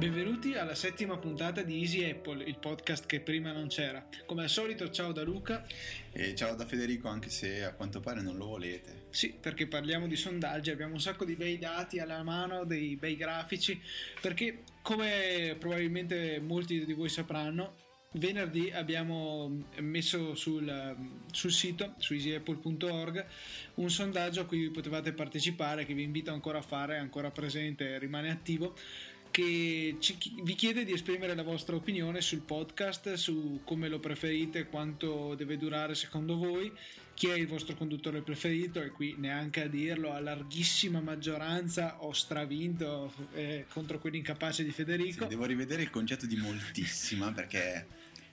Benvenuti alla settima puntata di Easy Apple, il podcast che prima non c'era. Come al solito, ciao da Luca. E ciao da Federico, anche se a quanto pare non lo volete. Sì, perché parliamo di sondaggi, abbiamo un sacco di bei dati alla mano, dei bei grafici, perché come probabilmente molti di voi sapranno, venerdì abbiamo messo sul, sul, sito su easyapple.org un sondaggio a cui potevate partecipare che vi invito ancora a fare, è ancora presente, rimane attivo che ci, vi chiede di esprimere la vostra opinione sul podcast, su come lo preferite, quanto deve durare secondo voi, chi è il vostro conduttore preferito e qui neanche a dirlo, a larghissima maggioranza ho stravinto eh, contro quell'incapace di Federico. Sì, devo rivedere il concetto di moltissima perché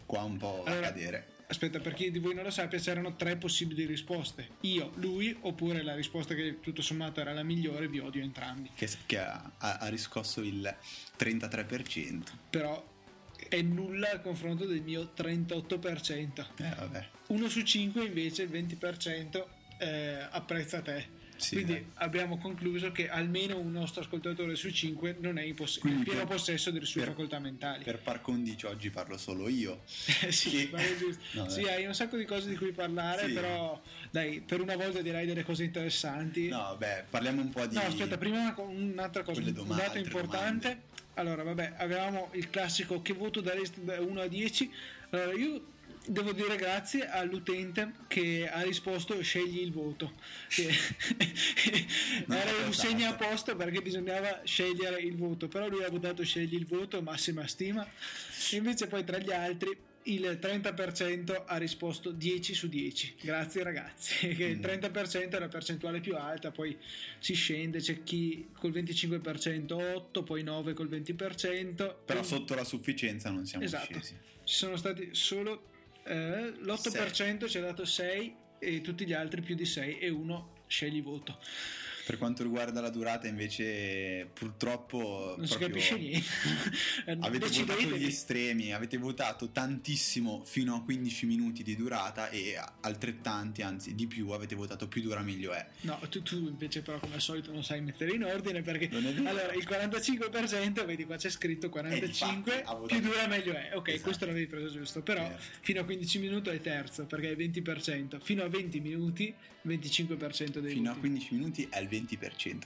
qua un po' allora, a cadere aspetta, per chi di voi non lo sappia, c'erano tre possibili risposte. Io, lui, oppure la risposta che tutto sommato era la migliore, vi odio entrambi. Che, che ha, ha, riscosso il 33%. Però è nulla al confronto del mio 38%. Eh, vabbè. Uno su cinque invece, il 20%, eh, apprezza te. Sì, Quindi eh. abbiamo concluso che almeno un nostro ascoltatore su cinque non è in, poss- in pieno per, possesso delle sue per, facoltà mentali. Per par condicio oggi parlo solo io. sì, no, sì hai un sacco di cose di cui parlare, sì. però dai, per una volta direi delle cose interessanti. No, beh, parliamo un po' di... No, aspetta, prima una, un'altra cosa, domande, un dato importante. Domande. Allora, vabbè, avevamo il classico che voto daresti da 1 a 10. Allora, io devo dire grazie all'utente che ha risposto scegli il voto era un segno apposta perché bisognava scegliere il voto però lui ha votato scegli il voto massima stima. Invece poi tra gli altri il 30% ha risposto 10 su 10 grazie ragazzi. Che il 30% è la percentuale più alta poi si scende c'è chi col 25% 8 poi 9 col 20% però sotto la sufficienza non siamo esatto. scesi. Ci sono stati solo eh, l'8% ci ha dato 6 e tutti gli altri più di 6 e uno scegli voto. Per quanto riguarda la durata, invece, purtroppo non si capisce niente. avete votato gli estremi, avete votato tantissimo fino a 15 minuti di durata e altrettanti, anzi di più, avete votato più dura meglio è. No, tu, tu invece, però, come al solito, non sai mettere in ordine perché allora il 45%, vedi qua c'è scritto 45, più dura meglio è. Ok, esatto. questo l'avevi preso giusto, però certo. fino a 15 minuti è terzo perché è 20%, fino a 20 minuti 25% dei Fino voti. a 15 minuti è il 20%,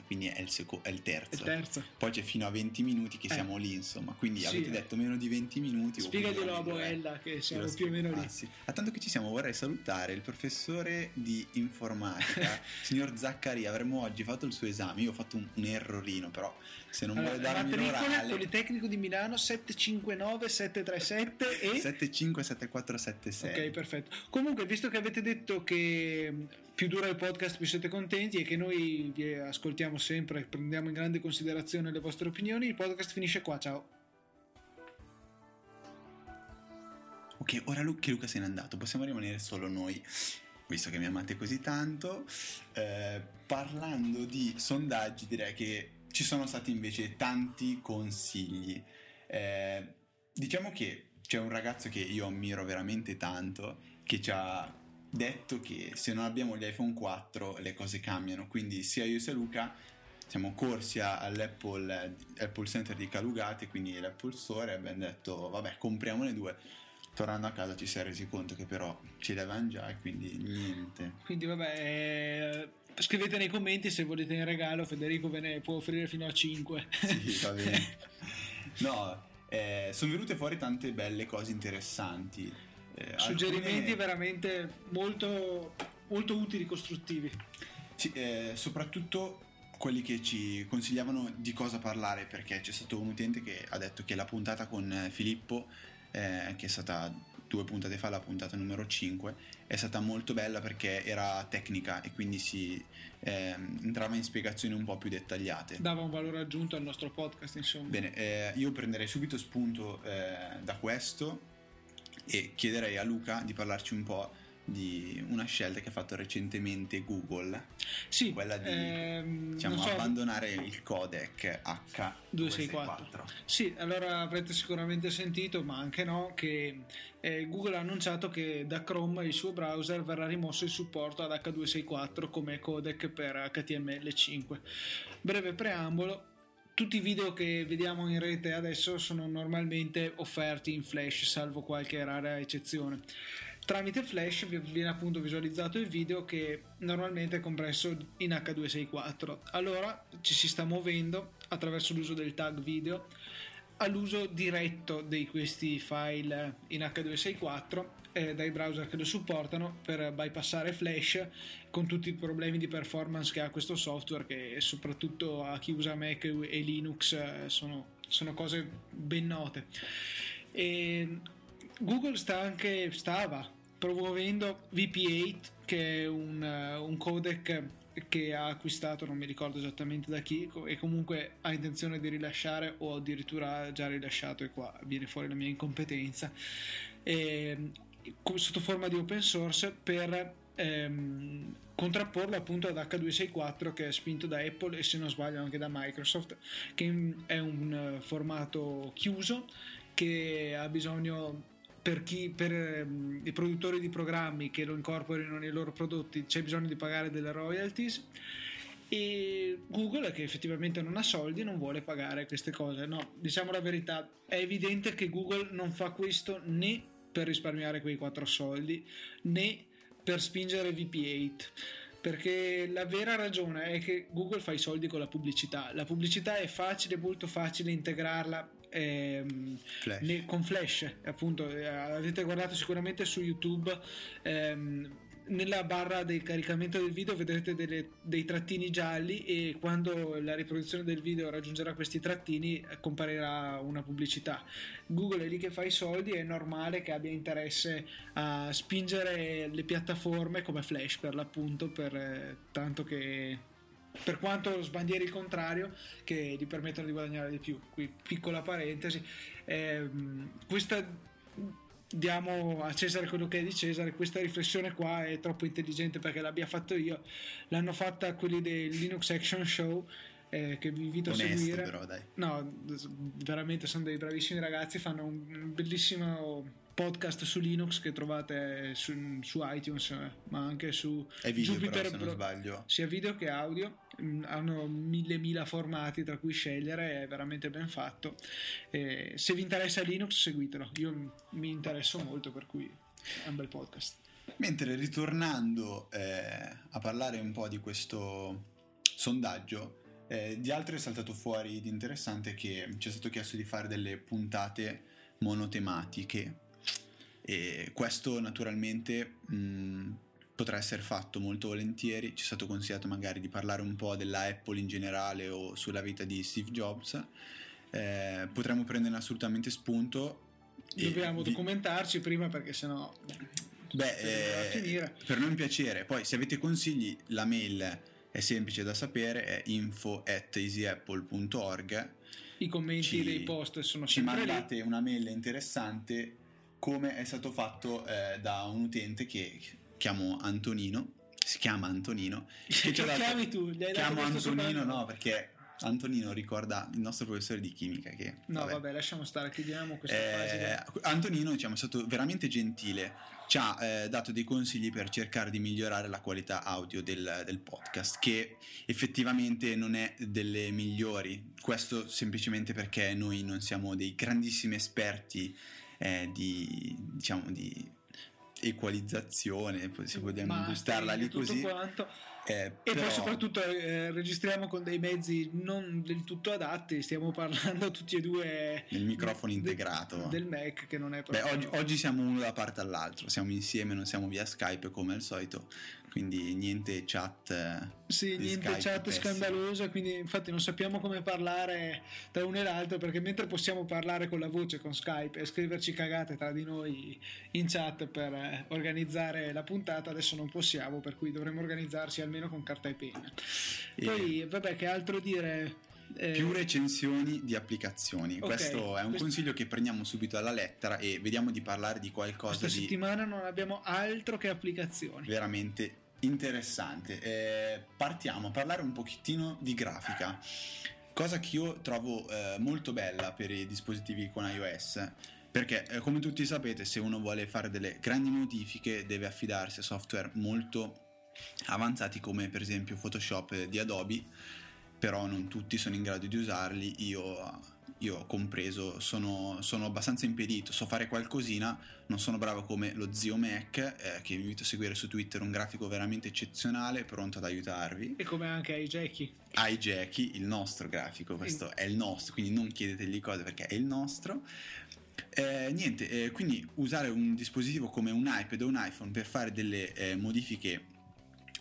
quindi è il, seco- è il terzo. Terzo. Poi c'è fino a 20 minuti che eh. siamo lì, insomma. Quindi sì, avete eh. detto meno di 20 minuti. Spiegaglielo a Boella che siamo più o meno lì. Ah, sì. A tanto che ci siamo, vorrei salutare il professore di informatica, signor Zaccaria. Avremmo oggi fatto il suo esame. Io ho fatto un, un errorino, però se non allora, vuole darmi l'orale... Politecnico di Milano 759 737 e 757476. Ok, perfetto. Comunque, visto che avete detto che più dura il podcast più siete contenti e che noi vi ascoltiamo sempre, prendiamo in grande considerazione le vostre opinioni. Il podcast finisce qua, ciao. Ok, ora che Luca se n'è andato, possiamo rimanere solo noi, visto che mi amate così tanto. Eh, parlando di sondaggi, direi che ci sono stati invece tanti consigli. Eh, diciamo che c'è un ragazzo che io ammiro veramente tanto, che ci ha detto che se non abbiamo gli iPhone 4 le cose cambiano, quindi sia io sia Luca siamo corsi all'Apple Apple Center di Calugate, quindi l'Apple Store e abbiamo detto vabbè compriamone due. Tornando a casa ci si è resi conto che però ce li avevano già e quindi niente. Quindi vabbè, eh, scrivete nei commenti se volete in regalo, Federico ve ne può offrire fino a 5. Sì, va bene. no, eh, sono venute fuori tante belle cose interessanti eh, Suggerimenti alcune... veramente molto, molto utili, costruttivi. Sì, eh, soprattutto quelli che ci consigliavano di cosa parlare, perché c'è stato un utente che ha detto che la puntata con eh, Filippo, eh, che è stata due puntate fa, la puntata numero 5, è stata molto bella perché era tecnica e quindi si eh, entrava in spiegazioni un po' più dettagliate. Dava un valore aggiunto al nostro podcast, insomma. Bene, eh, io prenderei subito spunto eh, da questo e chiederei a Luca di parlarci un po' di una scelta che ha fatto recentemente Google, sì, quella di ehm, diciamo, so, abbandonare il codec H264. Sì, allora avrete sicuramente sentito, ma anche no, che eh, Google ha annunciato che da Chrome, il suo browser, verrà rimosso il supporto ad H264 come codec per HTML5. Breve preambolo, tutti i video che vediamo in rete adesso sono normalmente offerti in flash, salvo qualche rara eccezione. Tramite flash viene appunto visualizzato il video che normalmente è compresso in H264. Allora ci si sta muovendo attraverso l'uso del tag video all'uso diretto di questi file in H264 eh, dai browser che lo supportano per bypassare Flash con tutti i problemi di performance che ha questo software che soprattutto a chi usa Mac e Linux eh, sono, sono, cose ben note. E Google sta anche, stava promuovendo VP8 che è un, uh, un codec che ha acquistato, non mi ricordo esattamente da chi, e comunque ha intenzione di rilasciare o addirittura ha già rilasciato, e qua viene fuori la mia incompetenza, e, sotto forma di open source per ehm, contrapporlo appunto ad H264 che è spinto da Apple e se non sbaglio anche da Microsoft, che è un formato chiuso che ha bisogno per, chi, per um, i produttori di programmi che lo incorporino nei loro prodotti c'è bisogno di pagare delle royalties. E Google che effettivamente non ha soldi non vuole pagare queste cose. No diciamo la verità è evidente che Google non fa questo né per risparmiare quei 4 soldi né per spingere VP8 perché la vera ragione è che Google fa i soldi con la pubblicità. La pubblicità è facile molto facile integrarla ehm, flash. Ne, con Flash, appunto, eh, avete guardato sicuramente su YouTube. Ehm, nella barra del caricamento del video vedrete delle, dei trattini gialli e quando la riproduzione del video raggiungerà questi trattini eh, comparirà una pubblicità. Google è lì che fa i soldi, è normale che abbia interesse a spingere le piattaforme come Flash per l'appunto, per eh, tanto che per quanto sbandieri il contrario che gli permettono di guadagnare di più. Qui piccola parentesi eh, questa diamo a Cesare quello che è di Cesare questa riflessione qua è troppo intelligente perché l'abbia fatto io. L'hanno fatta quelli del Linux Action Show eh, che vi invito Onesto, a seguire. però, no veramente sono dei bravissimi ragazzi fanno un bellissimo podcast su Linux che trovate su, su iTunes, ma anche su È video Jupyter però, se non sbaglio. Sia video che audio. Mm, hanno mille mila formati tra cui scegliere, è veramente ben fatto. E se vi interessa Linux, seguitelo. Io mi interesso molto, per cui è un bel podcast. Mentre ritornando eh, a parlare un po' di questo sondaggio, eh, di altro è saltato fuori di interessante che ci è stato chiesto di fare delle puntate monotematiche e questo naturalmente mh, potrà essere fatto molto volentieri, ci è stato consigliato magari di parlare un po' della Apple in generale o sulla vita di Steve Jobs, eh, potremmo prendere assolutamente spunto. Dobbiamo vi... documentarci prima perché sennò... Beh, eh, per noi è un piacere, poi se avete consigli la mail è semplice da sapere, è info at easyapple.org i commenti ci, dei post sono sempre ci mandate lì. una mail interessante come è stato fatto eh, da un utente che chiamo Antonino, si chiama Antonino. Che dato, chiami tu? Gli chiamo Antonino no, perché Antonino ricorda il nostro professore di chimica che... No, vabbè, vabbè lasciamo stare, chiudiamo questa eh, fase. Antonino diciamo, è stato veramente gentile, ci ha eh, dato dei consigli per cercare di migliorare la qualità audio del, del, podcast, che effettivamente non è delle migliori, questo semplicemente perché noi non siamo dei grandissimi esperti eh, di, diciamo, di equalizzazione, se vogliamo gustarla lì così. Quanto. Eh, e però... poi soprattutto eh, registriamo con dei mezzi non del tutto adatti, stiamo parlando tutti e due il microfono integrato del Mac che non è proprio... Beh, oggi, oggi, siamo uno da parte all'altro, siamo insieme, non siamo via Skype come al solito, quindi niente chat. Eh, sì, niente Skype chat scandalosa, quindi infatti non sappiamo come parlare tra uno e l'altro perché mentre possiamo parlare con la voce con Skype e scriverci cagate tra di noi in chat per eh, organizzare la puntata, adesso non possiamo, per cui dovremmo organizzarsi almeno con carta e penna. E... Poi, vabbè, che altro dire? Eh... Più recensioni di applicazioni. Okay, questo è un questo... consiglio che prendiamo subito alla lettera e vediamo di parlare di qualcosa Questa di. settimana non abbiamo altro che applicazioni. Veramente interessante. Eh, partiamo a parlare un pochettino di grafica, cosa che io trovo eh, molto bella per i dispositivi con iOS. Perché, eh, come tutti sapete, se uno vuole fare delle grandi modifiche, deve affidarsi a software molto avanzati come per esempio Photoshop di Adobe però non tutti sono in grado di usarli, io io ho compreso, sono, sono, abbastanza impedito, so fare qualcosina, non sono bravo come lo zio Mac, eh, che vi invito a seguire su Twitter, un grafico veramente eccezionale, pronto ad aiutarvi. E come anche ai Jackie. Ai Jackie, il nostro grafico, questo e... è il nostro, quindi non chiedetegli cose perché è il nostro. Eh, niente, eh, quindi usare un dispositivo come un iPad o un iPhone per fare delle eh, modifiche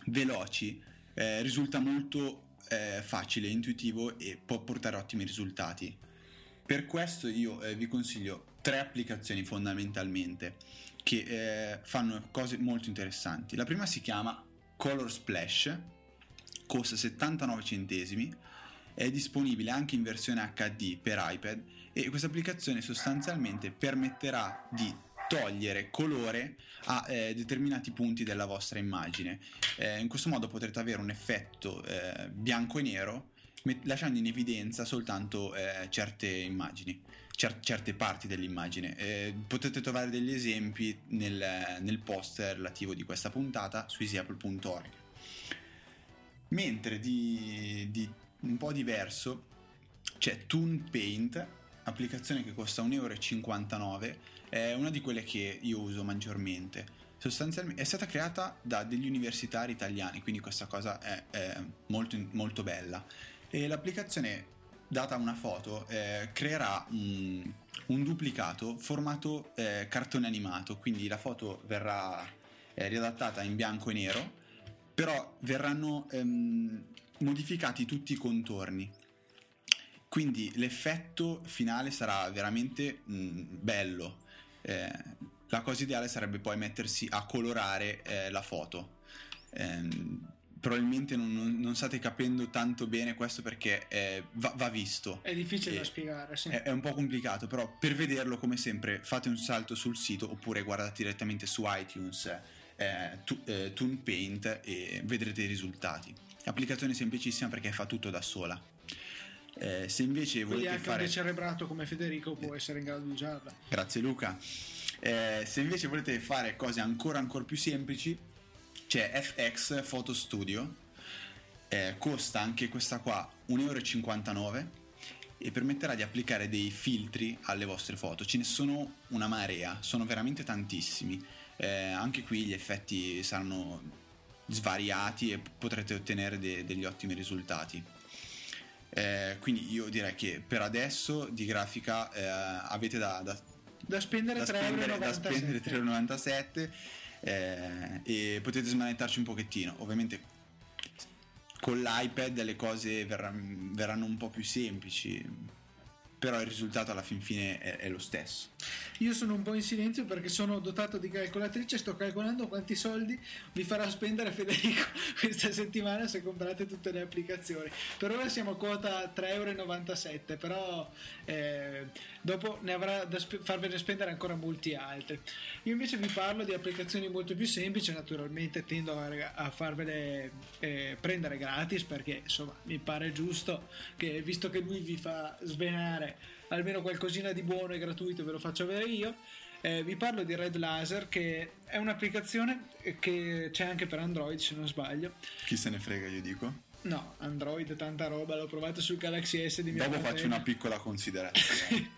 veloci eh, risulta molto eh, facile, intuitivo e può portare ottimi risultati. Per questo io eh, vi consiglio tre applicazioni fondamentalmente che eh, fanno cose molto interessanti. La prima si chiama Color Splash, costa 79 centesimi, è disponibile anche in versione HD per iPad e questa applicazione sostanzialmente permetterà di togliere colore a eh, determinati punti della vostra immagine. Eh, in questo modo potrete avere un effetto eh, bianco e nero lasciando in evidenza soltanto eh, certe immagini, cer- certe parti dell'immagine. Eh, potete trovare degli esempi nel, nel, post relativo di questa puntata su easyapple.org. Mentre di, di un po' diverso c'è Toon Paint, applicazione che costa 1,59 euro, è una di quelle che io uso maggiormente. Sostanzialmente è stata creata da degli universitari italiani, quindi questa cosa è, è molto, molto bella e l'applicazione data una foto eh, creerà un, un, duplicato formato eh, cartone animato, quindi la foto verrà eh, riadattata in bianco e nero, però verranno ehm, modificati tutti i contorni. Quindi l'effetto finale sarà veramente mh, mm, bello. Eh, la cosa ideale sarebbe poi mettersi a colorare eh, la foto. Ehm, probabilmente non, non, non, state capendo tanto bene questo perché eh, va, va, visto. È difficile da spiegare, sì. È, è, un po' complicato, però per vederlo come sempre fate un salto sul sito oppure guardate direttamente su iTunes eh, tu, eh, Toon Paint e vedrete i risultati. Applicazione semplicissima perché fa tutto da sola. Eh, se invece volete Quindi anche fare... cerebrato come Federico può essere in grado di usarla. Grazie Luca. Eh, se invece volete fare cose ancora ancora più semplici c'è FX Photo Studio, eh, costa anche questa qua 1,59 euro e permetterà di applicare dei filtri alle vostre foto. Ce ne sono una marea, sono veramente tantissimi. Eh, anche qui gli effetti saranno svariati e potrete ottenere de- degli ottimi risultati. Eh, quindi io direi che per adesso di grafica eh, avete da, da, da spendere, da spendere 3,97 eh, e potete smanettarci un pochettino. Ovviamente con l'iPad le cose verranno, verranno un po' più semplici, però il risultato alla fin fine è, è lo stesso. Io sono un po' in silenzio perché sono dotato di calcolatrice, sto calcolando quanti soldi vi farà spendere Federico questa settimana se comprate tutte le applicazioni. Per ora siamo a quota 3,97 euro, però eh, dopo ne avrà da sp- farvene spendere ancora molti altri. Io invece vi parlo di applicazioni molto più semplici, naturalmente tendo a, a farvele eh, prendere gratis perché insomma mi pare giusto che visto che lui vi fa svenare almeno qualcosina di buono e gratuito ve lo faccio avere io. Eh, vi parlo di Red Laser che è un'applicazione che c'è anche per Android se non sbaglio. Chi se ne frega io dico? No, Android, tanta roba, l'ho provato sul Galaxy S di mia Dopo faccio una piccola considerazione.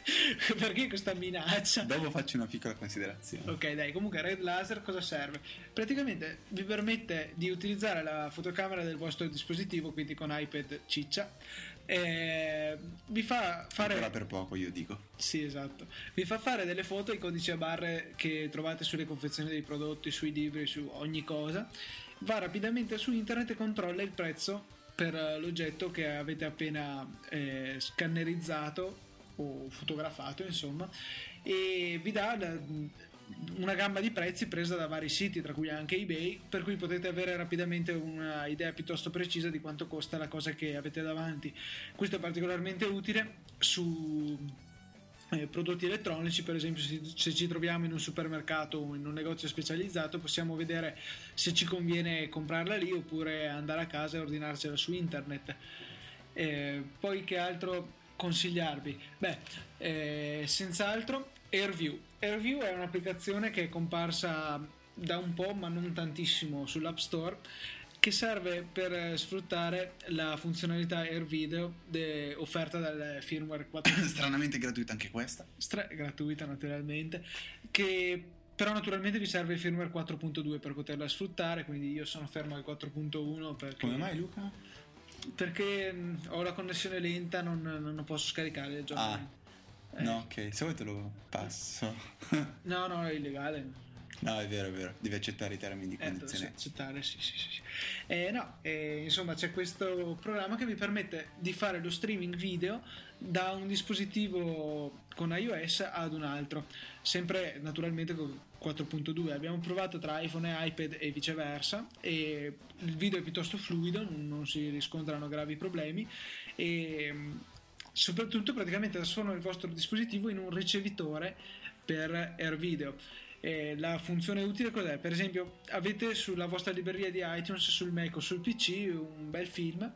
Perché questa minaccia? Dopo faccio una piccola considerazione. Ok, dai, comunque Red Laser cosa serve? Praticamente vi permette di utilizzare la fotocamera del vostro dispositivo, quindi con iPad ciccia, eh, vi fa fare. Ancora per poco, io dico. Sì, esatto. Vi fa fare delle foto, i codici a barre che trovate sulle confezioni dei prodotti, sui libri, su ogni cosa. Va rapidamente su internet e controlla il prezzo per l'oggetto che avete appena eh, scannerizzato o fotografato, insomma, e vi dà una gamma di prezzi presa da vari siti, tra cui anche eBay, per cui potete avere rapidamente un'idea piuttosto precisa di quanto costa la cosa che avete davanti. Questo è particolarmente utile su eh, prodotti elettronici, per esempio se, se, ci troviamo in un supermercato o in un negozio specializzato possiamo vedere se ci conviene comprarla lì oppure andare a casa e ordinarcela su internet. Eh, poi che altro consigliarvi? Beh, eh, senz'altro AirView. AirView è un'applicazione che è comparsa da un po', ma non tantissimo, sull'App Store che serve per sfruttare la funzionalità Air Video de- offerta dal firmware 4. Stranamente gratuita anche questa. Stra- gratuita naturalmente, che però naturalmente vi serve il firmware 4.2 per poterla sfruttare, quindi io sono fermo al 4.1 perché... Come mai Luca? Perché mh, ho la connessione lenta, non, non posso scaricare il gioco. Ah. Eh. No, ok, se vuoi te lo passo. No, no, è illegale. no, è vero, è vero. Devi accettare i termini di Eh, condizione. accettare, sì, sì, sì. sì. Eh, no, eh, insomma, c'è questo programma che vi permette di fare lo streaming video da un dispositivo con iOS ad un altro, sempre naturalmente con 4.2. Abbiamo provato tra iPhone e iPad e viceversa e il video è piuttosto fluido, non si riscontrano gravi problemi e soprattutto praticamente trasforma il vostro dispositivo in un ricevitore per Air Video. E la funzione utile cos'è? Per esempio, avete sulla vostra libreria di iTunes, sul Mac o sul PC un bel film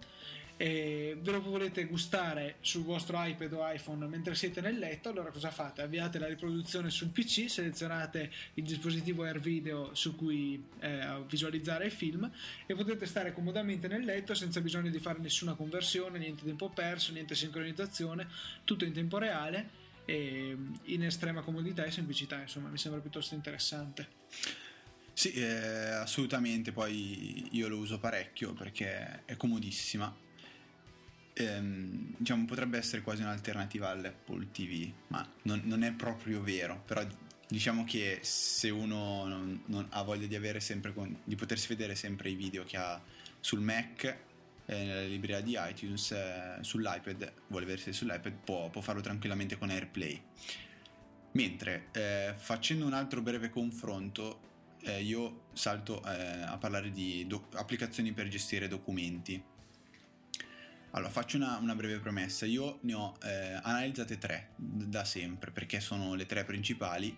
e ve lo volete gustare sul vostro iPad o iPhone mentre siete nel letto, allora cosa fate? Avviate la riproduzione sul PC, selezionate il dispositivo Air Video su cui eh, visualizzare il film e potete stare comodamente nel letto senza bisogno di fare nessuna conversione, niente tempo perso, niente sincronizzazione, tutto in tempo reale e in estrema comodità e semplicità, insomma, mi sembra piuttosto interessante. Sì, eh, assolutamente. Poi io lo uso parecchio perché è comodissima. Ehm, diciamo, potrebbe essere quasi un'alternativa all'Apple TV, ma non, non è proprio vero. Però diciamo che se uno non, non ha voglia di con- di potersi vedere sempre i video che ha sul Mac, eh, nella libreria di iTunes, eh, sull'iPad, vuole vedersi sull'iPad, può, può farlo tranquillamente con AirPlay. Mentre eh, facendo un altro breve confronto, eh, io salto eh, a parlare di do- applicazioni per gestire documenti. Allora, faccio una, una breve premessa. Io ne ho eh, analizzate tre da sempre perché sono le tre principali.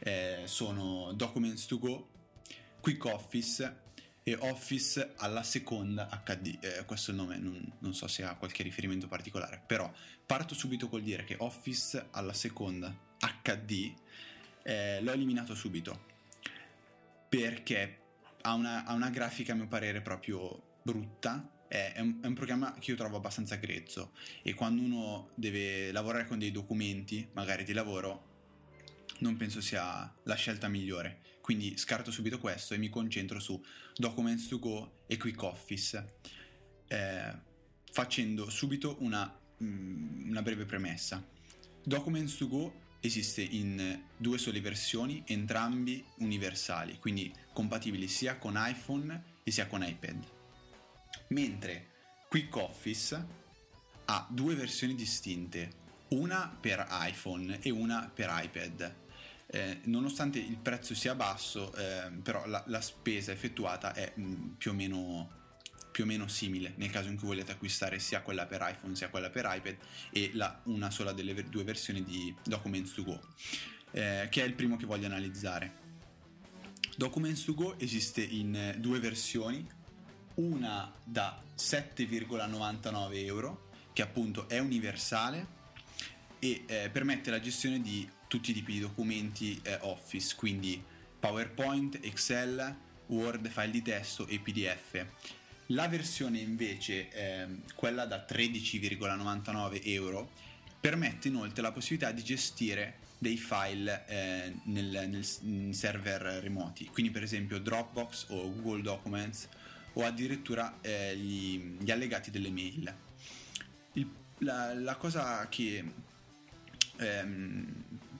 Eh, sono Documents to Go, Quick Office e Office alla seconda HD. Eh, questo è il nome, non, non so se ha qualche riferimento particolare, però parto subito col dire che Office alla seconda HD eh, l'ho eliminato subito perché ha una, ha una grafica a mio parere proprio brutta è, è un, è un programma che io trovo abbastanza grezzo. E quando uno deve lavorare con dei documenti magari di lavoro non penso sia la scelta migliore. Quindi scarto subito questo e mi concentro su Documents to Go e Quick Office eh, facendo subito una, mm, una breve premessa. Documents to Go esiste in due sole versioni, entrambi universali, quindi compatibili sia con iPhone e sia con iPad. Mentre Quick Office ha due versioni distinte, una per iPhone e una per iPad. Eh, nonostante il prezzo sia basso, eh, però la, la spesa effettuata è mh, più o meno più o meno simile nel caso in cui volete acquistare sia quella per iPhone sia quella per iPad e la, una sola delle ver- due versioni di Documents to Go eh, che è il primo che voglio analizzare Documents to Go esiste in eh, due versioni una da 7,99 euro che appunto è universale e eh, permette la gestione di tutti i tipi di documenti eh, Office quindi PowerPoint, Excel, Word, file di testo e PDF la versione invece, ehm, quella da 13,99 euro, permette inoltre la possibilità di gestire dei file eh, nel, nel- server remoti, quindi per esempio Dropbox o Google Documents o addirittura eh, gli, gli allegati delle mail. Il- la, la cosa che ehm,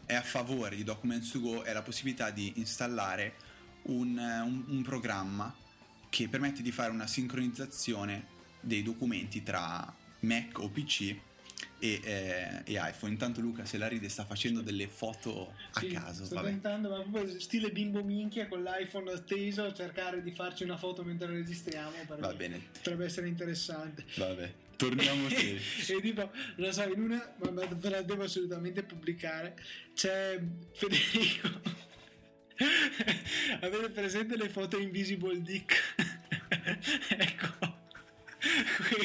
è a favore di Documents to Go è la possibilità di installare un, un- un programma che permette di fare una sincronizzazione dei documenti tra Mac o PC e, eh, e iPhone. Intanto Luca se la ride sta facendo delle foto a Sì, caso. Sto Vabbè. tentando, ma proprio stile bimbo minchia con l'iPhone teso a cercare di farci una foto mentre registriamo. Va bene, Potrebbe essere interessante. vabbè. Torniamo seri. e tipo, lo so, in una, ma ma ve la devo assolutamente pubblicare. C'è Federico. Avete presente le foto Invisible Dick? ecco.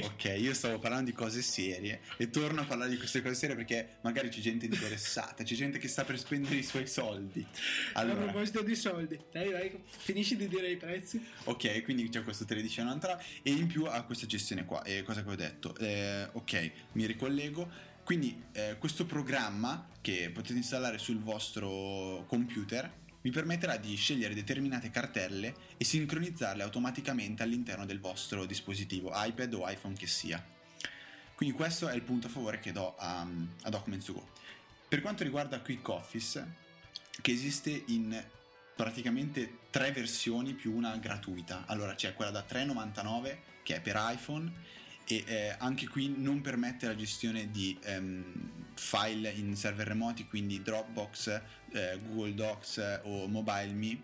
Ok, io stavo parlando di cose serie e torno a parlare di queste cose serie perché magari c'è gente interessata, c'è gente che sta per spendere i suoi soldi. Allora, a proposito di soldi, dai, dai, finisci di dire i prezzi. Ok, quindi c'è questo 13,99 e in più ha questa gestione qua. E cosa che ho detto? Eh, ok, mi ricollego. Quindi eh, questo programma che potete installare sul vostro computer vi permetterà di scegliere determinate cartelle e sincronizzarle automaticamente all'interno del vostro dispositivo, iPad o iPhone che sia. Quindi questo è il punto a favore che do a, a Documents 2 Go. Per quanto riguarda Quick Office, che esiste in praticamente tre versioni più una gratuita. Allora c'è quella da 3,99 che è per iPhone e eh, anche qui non permette la gestione di ehm, file in server remoti, quindi Dropbox, eh, Google Docs o MobileMe.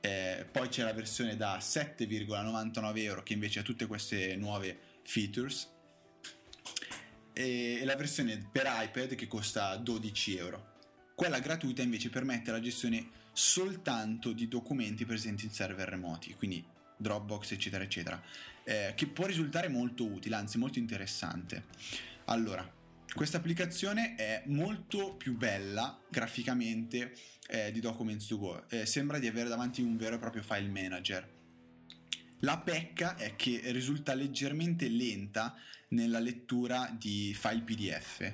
Eh, poi c'è la versione da 7,99 euro che invece ha tutte queste nuove features e la versione per iPad che costa 12 euro. Quella gratuita invece permette la gestione soltanto di documenti presenti in server remoti, quindi Dropbox eccetera eccetera eh, che può risultare molto utile, anzi molto interessante. Allora, questa applicazione è molto più bella graficamente eh, di Documents to Go, eh, sembra di avere davanti un vero e proprio file manager. La pecca è che risulta leggermente lenta nella lettura di file PDF.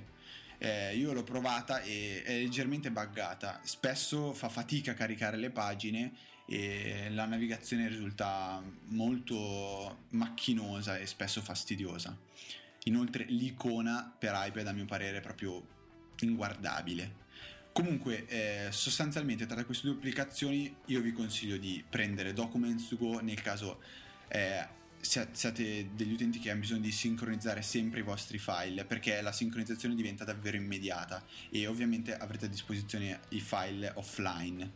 Eh, io l'ho provata e è leggermente buggata, spesso fa fatica a caricare le pagine e la navigazione risulta molto macchinosa e spesso fastidiosa. Inoltre l'icona per iPad a mio parere è proprio inguardabile. Comunque, eh, sostanzialmente tra queste due applicazioni io vi consiglio di prendere Documents to Go nel caso eh, siate degli utenti che hanno bisogno di sincronizzare sempre i vostri file perché la sincronizzazione diventa davvero immediata e ovviamente avrete a disposizione i file offline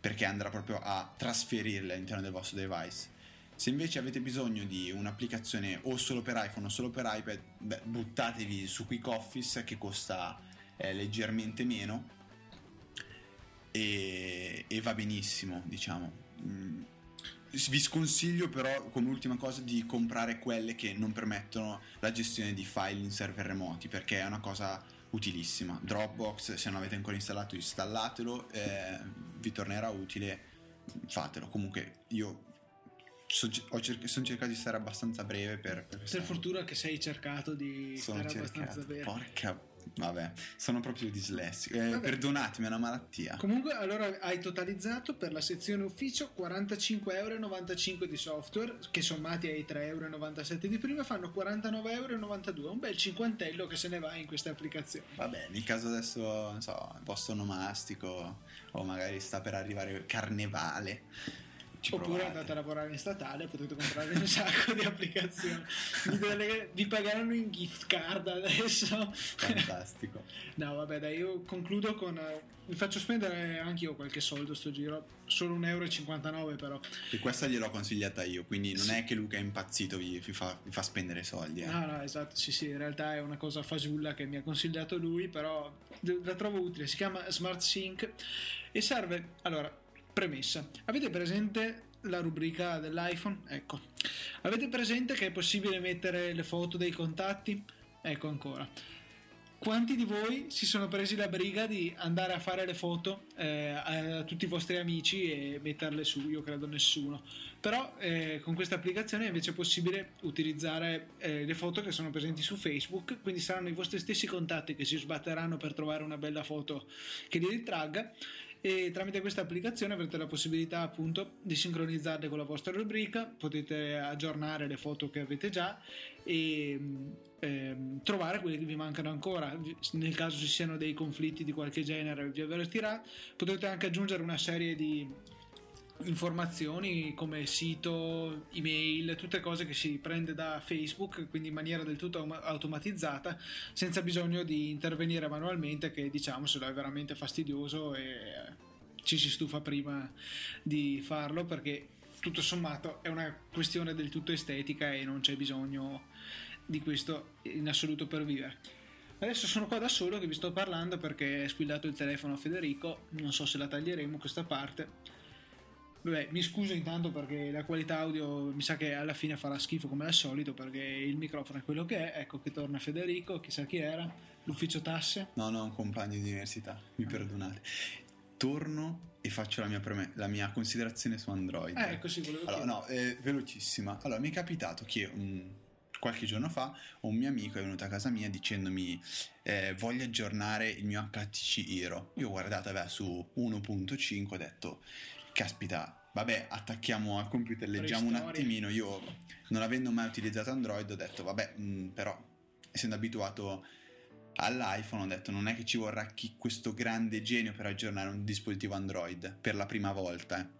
perché andrà proprio a trasferirle all'interno del vostro device. Se invece avete bisogno di un'applicazione o solo per iPhone o solo per iPad, beh, buttatevi su Quick Office che costa eh, leggermente meno e, e, va benissimo, diciamo. Mm. Vi sconsiglio però come ultima cosa di comprare quelle che non permettono la gestione di file in server remoti perché è una cosa utilissima. Dropbox, se non avete ancora installato, installatelo, eh, vi tornerà utile, fatelo. Comunque io so, cer- sono cercato di stare abbastanza breve per... Per, per fortuna che sei cercato di sono stare cercato. abbastanza breve. Porca Vabbè, sono proprio dislessico. Eh, perdonatemi, è una malattia. Comunque, allora hai totalizzato per la sezione ufficio 45,95 euro di software, che sommati ai 3,97 euro di prima fanno 49,92 euro. Un bel cinquantello che se ne va in queste applicazioni. Vabbè, nel caso adesso, non so, posto nomastico o magari sta per arrivare carnevale ci Oppure provate. andate a lavorare in statale, potete comprare un sacco di applicazioni. Vi pagheranno in gift card adesso. Fantastico. no, vabbè, dai, io concludo con. Vi faccio spendere anche io qualche soldo sto giro. Solo 1,59 euro però. E questa gliel'ho consigliata io, quindi non sì. è che Luca è impazzito, vi, vi, fa, vi fa, spendere soldi. Eh. No, no, esatto, sì, sì, in realtà è una cosa fasulla che mi ha consigliato lui, però la trovo utile. Si chiama Smart Sync e serve. Allora, Premessa. Avete presente la rubrica dell'iPhone? Ecco. Avete presente che è possibile mettere le foto dei contatti? Ecco ancora. Quanti di voi si sono presi la briga di andare a fare le foto eh, a tutti i vostri amici e metterle su? Io credo nessuno. Però eh, con questa applicazione invece è possibile utilizzare eh, le foto che sono presenti su Facebook, quindi saranno i vostri stessi contatti che si sbatteranno per trovare una bella foto che li ritragga e tramite questa applicazione avrete la possibilità appunto di sincronizzarle con la vostra rubrica, potete aggiornare le foto che avete già e ehm, trovare quelle che vi mancano ancora. Nel caso ci siano dei conflitti di qualche genere vi avvertirà, potete anche aggiungere una serie di informazioni come sito, email, tutte cose che si prende da Facebook, quindi in maniera del tutto automatizzata, senza bisogno di intervenire manualmente, che diciamo se lo è veramente fastidioso e ci si stufa prima di farlo perché tutto sommato è una questione del tutto estetica e non c'è bisogno di questo in assoluto per vivere. Adesso sono qua da solo che vi sto parlando perché è squillato il telefono a Federico, non so se la taglieremo questa parte Vabbè, mi scuso intanto perché la qualità audio mi sa che alla fine farà schifo come al solito perché il microfono è quello che è. Ecco che torna Federico, chissà chi era, l'ufficio tasse. No, no, un compagno di università, mi perdonate. Torno e faccio la mia, preme- la mia considerazione su Android. Eh, ecco sì, volevo Allora, no, è velocissima. Allora, mi è capitato che un- qualche giorno fa un mio amico è venuto a casa mia dicendomi eh, voglio aggiornare il mio HTC Hero. Io ho guardato aveva su 1.5 ho detto caspita, vabbè, attacchiamo al computer, leggiamo un attimino. Io non avendo mai utilizzato Android ho detto vabbè, mh, però essendo abituato all'iPhone ho detto non è che ci vorrà chi questo grande genio per aggiornare un dispositivo Android per la prima volta. eh.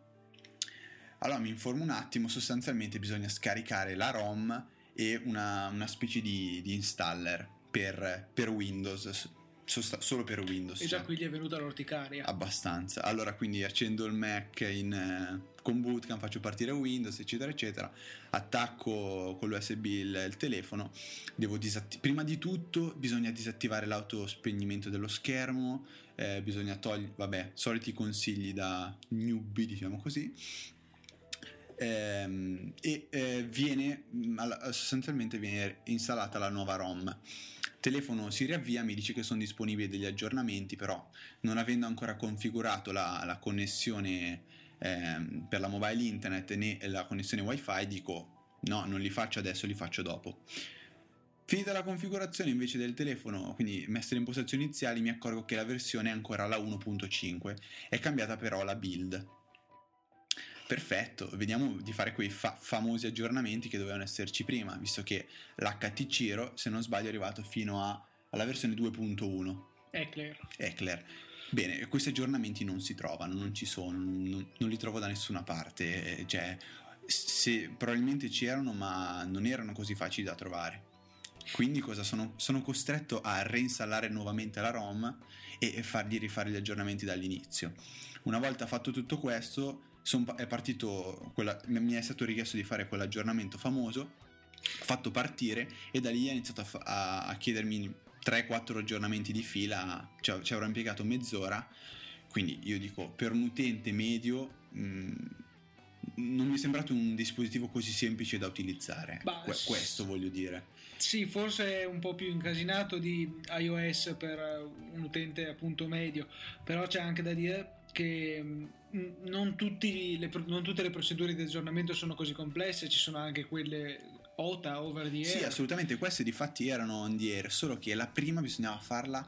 Allora mi informo un attimo, sostanzialmente bisogna scaricare la ROM e una, una specie di, di installer per, per Windows, solo per Windows. E già cioè. qui gli è venuta l'orticaria. Abbastanza. Allora, quindi accendo il Mac in, eh, con Bootcamp, faccio partire Windows, eccetera, eccetera. Attacco con l'USB il, il telefono. Devo disatti- Prima di tutto, bisogna disattivare l'autospegnimento dello schermo. eh, bisogna togliere, vabbè, soliti consigli da newbie, diciamo così. Ehm, e eh, viene alla- sostanzialmente viene installata la nuova ROM. Telefono si riavvia, mi dice che sono disponibili degli aggiornamenti, però non avendo ancora configurato la, la connessione ehm, per la mobile internet né la connessione wifi, dico no, non li faccio adesso, li faccio dopo. Finita la configurazione invece del telefono, quindi messe le impostazioni iniziali, mi accorgo che la versione è ancora la 1.5, è cambiata però la build. Perfetto, vediamo di fare quei fa- famosi aggiornamenti che dovevano esserci prima, visto che l'HTC Hero, se non sbaglio, è arrivato fino a- alla versione 2.1. Eclair. Eclair. Bene, questi aggiornamenti non si trovano, non ci sono, non, non li trovo da nessuna parte. eh, Cioè, se, probabilmente c'erano, ma non erano così facili da trovare. Quindi cosa sono, sono costretto a reinstallare nuovamente la ROM e, e fargli rifare gli aggiornamenti dall'inizio. Una volta fatto tutto questo, son è partito, quella- mi è stato richiesto di fare quell'aggiornamento famoso, fatto partire e da lì ha iniziato a, fa- a- chiedermi 3-4 aggiornamenti di fila, cioè, ci avrò impiegato mezz'ora, quindi io dico per un utente medio mh, non mi è sembrato un dispositivo così semplice da utilizzare, Que- questo voglio dire. Sì, forse è un po' più incasinato di iOS per un utente appunto medio, però c'è anche da dire che mh, non, tutti le non tutte le procedure di aggiornamento sono così complesse, ci sono anche quelle OTA, over the air. Sì, assolutamente, queste di fatti erano on the air, solo che la prima bisognava farla,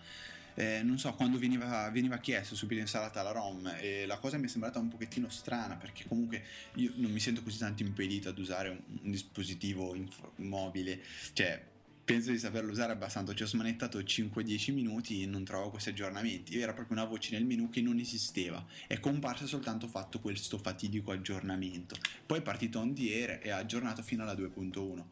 eh, non so, quando veniva, veniva chiesto subito installata la ROM e la cosa mi è sembrata un pochettino strana perché comunque io non mi sento così tanto impedito ad usare un, un dispositivo inf- mobile, cioè penso di saperlo usare abbastanza, ci ho smanettato 5-10 minuti e non trovo questi aggiornamenti, era proprio una voce nel menu che non esisteva, è comparsa soltanto fatto questo fatidico aggiornamento, poi è partito on the air e ha aggiornato fino alla 2.1.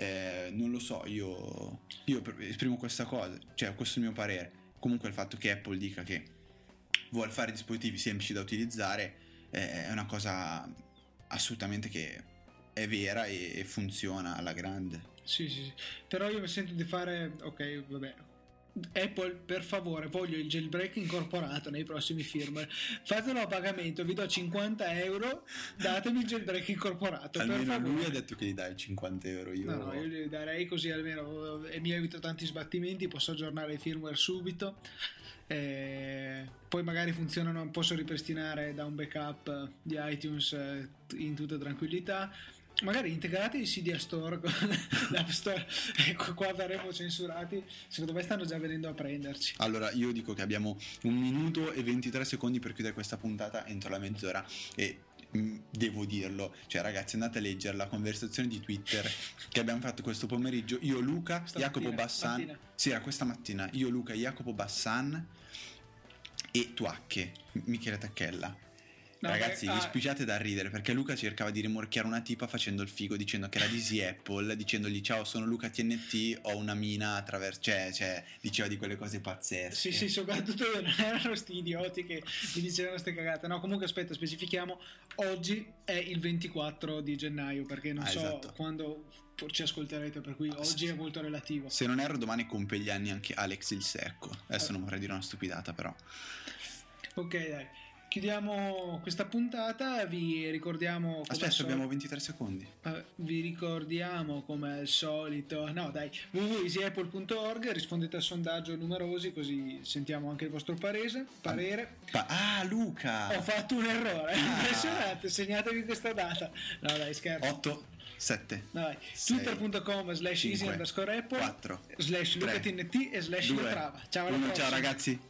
Eh, non lo so, io, io esprimo questa cosa, cioè questo è il mio parere. Comunque il fatto che Apple dica che vuole fare dispositivi semplici da utilizzare eh, è una cosa assolutamente che è vera e funziona alla grande. Sì, sì, sì. Però io mi sento di fare, ok, vabbè. Apple, per favore, voglio il jailbreak incorporato nei prossimi firmware. Fatelo a pagamento, vi do 50 euro, datemi il jailbreak incorporato. Almeno lui ha detto che gli dai 50 euro. Io, No, no, io gli darei così almeno e mi evito tanti sbattimenti, posso aggiornare i firmware subito. eh, poi magari funzionano, posso ripristinare da un backup di iTunes eh, in tutta tranquillità. Magari integrate il CD Store con l'App Store, ecco qua verremo censurati. Secondo me stanno già venendo a prenderci. Allora, io dico che abbiamo un minuto e 23 secondi per chiudere questa puntata entro la mezz'ora e mm, devo dirlo, cioè ragazzi andate a leggere la conversazione di Twitter che abbiamo fatto questo pomeriggio, io Luca, Stamattina, Jacopo Bassan, mattina. sì era questa mattina, io Luca, Jacopo Bassan e Tuacche, Michele Tacchella. No, Ragazzi, beh, vi ah, spicciate da ridere perché Luca cercava di rimorchiare una tipa facendo il figo dicendo che era di Apple, dicendogli ciao sono Luca TNT, ho una mina attraverso... Cioè, cioè, diceva di quelle cose pazzesche. Sì, sì, soprattutto non erano sti idioti che mi dicevano ste cagate. No, comunque aspetta, specifichiamo. Oggi è il 24 di gennaio, perché non Ah, so esatto. quando ci ascolterete, per cui Ah, oggi sì. è molto relativo. Se non erro, domani compie gli anni anche Alex il Secco. Adesso non vorrei dire una stupidata, però. Ok, dai. Chiudiamo questa puntata. Vi ricordiamo. Aspetta, sol- abbiamo 23 secondi. eh, vi ricordiamo come al solito. No, dai, www.easyapple.org. Rispondete al sondaggio numerosi, così sentiamo anche il vostro parese, parere. Pa- ah, Luca! Ho fatto un errore, Ah. impressionante. Segnatevi questa data. No, dai, scherzo. 8, 7, No, Twitter.com slash easy underscore apple 4, slash lucatnt e slash 2, letrava. Ciao alla 1. prossima. Ciao ragazzi.